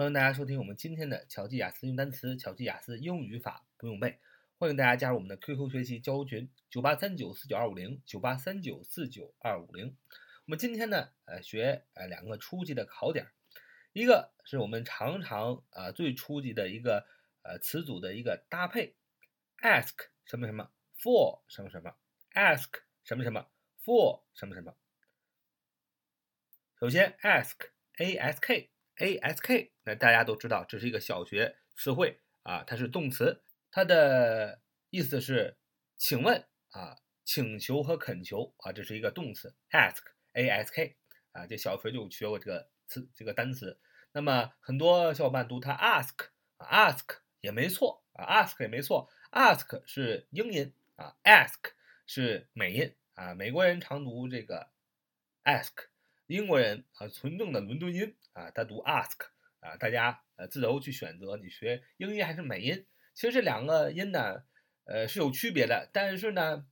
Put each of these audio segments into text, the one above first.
欢迎大家收听我们今天的巧记雅思用单词、巧记雅思英语语法不用背。欢迎大家加入我们的 QQ 学习交流群：九八三九四九二五零九八三九四九二五零。我们今天呢，呃，学呃两个初级的考点，一个是我们常常啊最初级的一个呃词组的一个搭配，ask 什么什么，for 什么什么，ask 什么什么，for 什么什么。首先，ask，a s k ask，那大家都知道这是一个小学词汇啊，它是动词，它的意思是请问啊，请求和恳求啊，这是一个动词，ask，a s k，啊，这小学就学过这个词这个单词。那么很多小伙伴读它 ask，ask 也没错啊，ask 也没错，ask 是英音啊，ask 是美音啊，美国人常读这个 ask。英国人啊，纯正的伦敦音啊，他读 ask 啊，大家呃自由去选择，你学英音还是美音？其实这两个音呢，呃是有区别的，但是呢，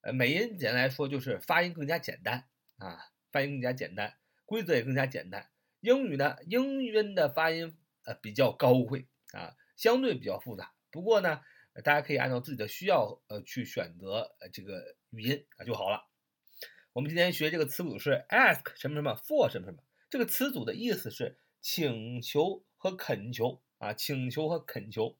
呃美音简单来说就是发音更加简单啊，发音更加简单，规则也更加简单。英语呢，英音的发音呃比较高贵啊，相对比较复杂。不过呢，大家可以按照自己的需要呃去选择呃这个语音啊就好了。我们今天学这个词组是 ask 什么什么 for 什么什么，这个词组的意思是请求和恳求啊，请求和恳求。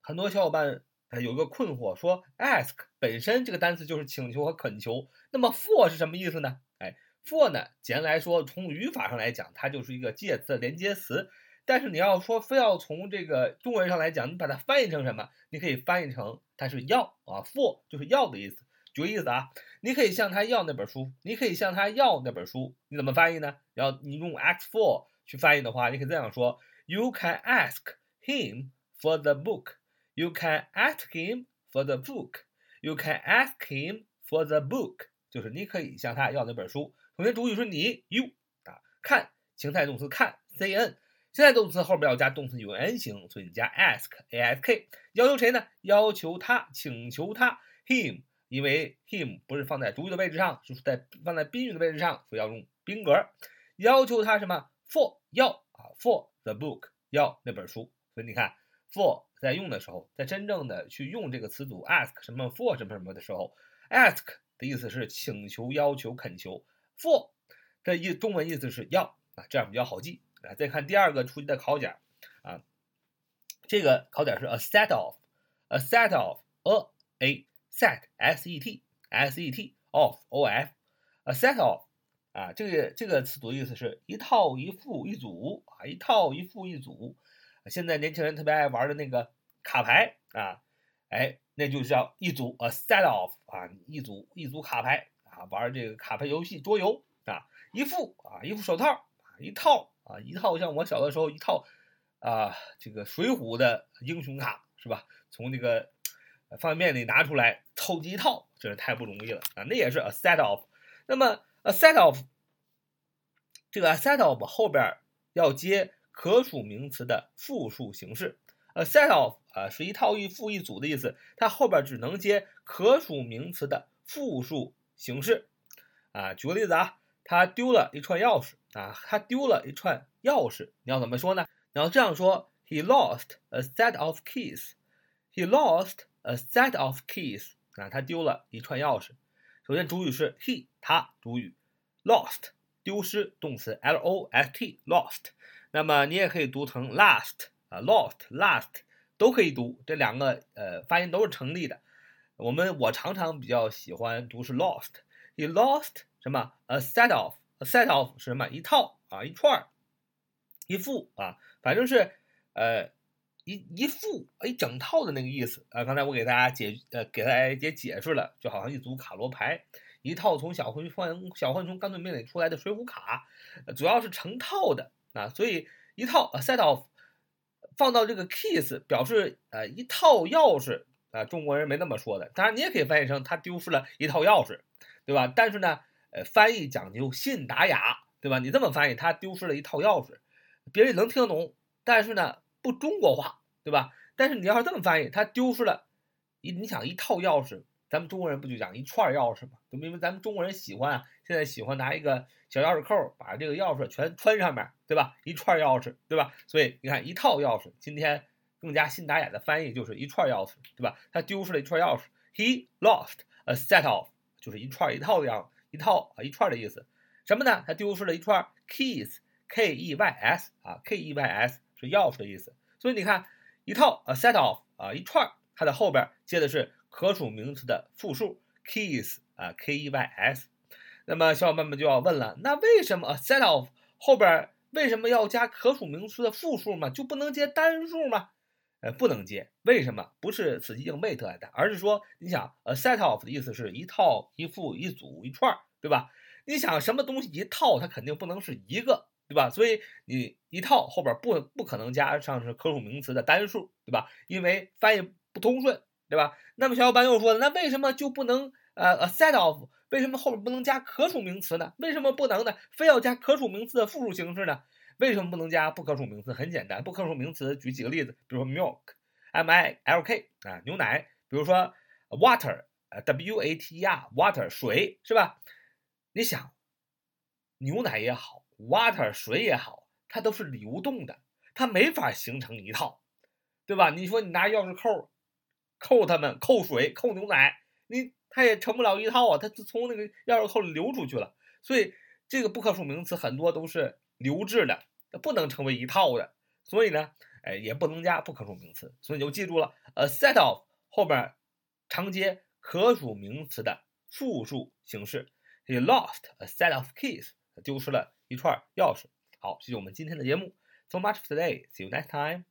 很多小伙伴有一个困惑，说 ask 本身这个单词就是请求和恳求，那么 for 是什么意思呢？哎，for 呢，简单来说，从语法上来讲，它就是一个介词连接词。但是你要说非要从这个中文上来讲，你把它翻译成什么？你可以翻译成它是要啊，for 就是要的意思。举个例子啊，你可以向他要那本书，你可以向他要那本书，你怎么翻译呢？要你用 ask for 去翻译的话，你可以这样说：You can ask him for the book. You can ask him for the book. You can ask him for the book. 就是你可以向他要那本书。首先主语是你 you 啊，看情态动词看 c n，现在动词后边要加动词有 n 形，所以你加 ask a s k。要求谁呢？要求他，请求他 him。因为 him 不是放在主语的位置上，就是在放在宾语的位置上，所以要用宾格。要求他什么？for 要啊，for the book 要那本书。所以你看，for 在用的时候，在真正的去用这个词组 ask 什么 for 什么什么的时候，ask 的意思是请求、要求、恳求；for 的意中文意思是要啊，这样比较好记啊。再看第二个初级的考点啊，这个考点是 a set of，a set of a a。Set s e t s e t of o f a set of 啊，这个这个词组意思是一套一副一组啊，一套一副一组。现在年轻人特别爱玩的那个卡牌啊，哎，那就叫一组 a set of 啊，一组一组卡牌啊，玩这个卡牌游戏桌游啊，一副啊，一副手套啊，一套啊，一套像我小的时候一套啊，这个水浒的英雄卡是吧？从那个。方便面里拿出来凑一套，真是太不容易了啊！那也是 a set of。那么 a set of 这个 a set of 后边要接可数名词的复数形式。a set of 啊是一套一副一组的意思，它后边只能接可数名词的复数形式啊。举个例子啊，他丢了一串钥匙啊，他丢了一串钥匙，你要怎么说呢？你要这样说：He lost a set of keys. He lost. A set of keys 啊，他丢了一串钥匙。首先主语是 he，他主语 lost 丢失动词 l o s t lost。那么你也可以读成 last 啊，lost last 都可以读，这两个呃发音都是成立的。我们我常常比较喜欢读是 lost。He lost 什么？A set of，a set of 是什么？一套啊，一串儿一副啊，反正是呃。一一副一整套的那个意思啊，刚才我给大家解呃给大家解解释了，就好像一组卡罗牌，一套从小浣熊小浣熊干脆面里出来的水浒卡，主要是成套的啊，所以一套 a set of 放到这个 keys 表示呃一套钥匙啊，中国人没那么说的，当然你也可以翻译成他丢失了一套钥匙，对吧？但是呢，呃翻译讲究信达雅，对吧？你这么翻译，他丢失了一套钥匙，别人能听得懂，但是呢。不中国化，对吧？但是你要是这么翻译，他丢失了，一你想一套钥匙，咱们中国人不就讲一串钥匙吗？因为咱们中国人喜欢啊，现在喜欢拿一个小钥匙扣把这个钥匙全穿上面，对吧？一串钥匙，对吧？所以你看一套钥匙，今天更加信达雅的翻译就是一串钥匙，对吧？他丢失了一串钥匙，He lost a set of，就是一串一套的样，一套啊一串的意思。什么呢？他丢失了一串 keys，K E Y S 啊，K E Y S 钥匙的意思。所以你看一套 a set of 啊一串，它的后边接的是可数名词的复数 keys 啊，K E Y S。那么小伙伴们就要问了，那为什么 a set of 后边为什么要加可数名词的复数嘛？就不能接单数吗？呃，不能接，为什么？不是死记硬背特来的，而是说，你想 a set of 的意思是一套、一副、一组、一串，对吧？你想什么东西一套，它肯定不能是一个，对吧？所以你一套后边不不可能加上是可数名词的单数，对吧？因为翻译不通顺，对吧？那么小伙伴又说了，那为什么就不能呃 a set of？为什么后边不能加可数名词呢？为什么不能呢？非要加可数名词的复数形式呢？为什么不能加不可数名词？很简单，不可数名词举几个例子，比如说 milk，m i l k 啊，牛奶；比如说 water，呃 w a t e r，water 水是吧？你想，牛奶也好，water 水也好，它都是流动的，它没法形成一套，对吧？你说你拿钥匙扣扣它们，扣水，扣牛奶，你。它也成不了一套啊，它从那个钥匙扣里流出去了，所以这个不可数名词很多都是流质的，不能成为一套的，所以呢，哎，也不能加不可数名词，所以你就记住了，a set of 后边常接可数名词的复数形式。He lost a set of keys，丢失了一串钥匙。好，这是我们今天的节目。So much for today. See you next time.